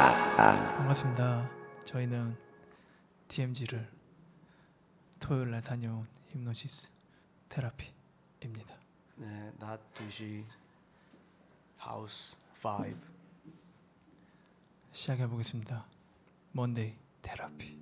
반갑습니다. 저희는 DMZ를 토요일 날 다녀온 힘노시스 테라피입니다. 네, 낮 2시 하우스 5 시작해 보겠습니다. 먼데이 테라피.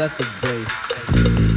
Let the bass.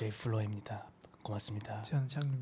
제이 플로입니다. 고맙습니다. 저는 장르